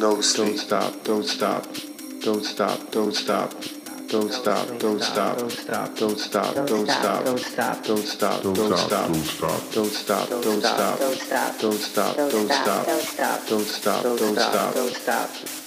Stop. No Don't stop. Don't stop. Don't stop. Don't stop. Don't stop. Don't stop. Don't stop. Don't stop. Don't stop. Don't stop. Don't stop. Don't stop. Don't stop. Don't stop. Don't stop. Don't stop. Don't stop. Don't stop. Don't stop.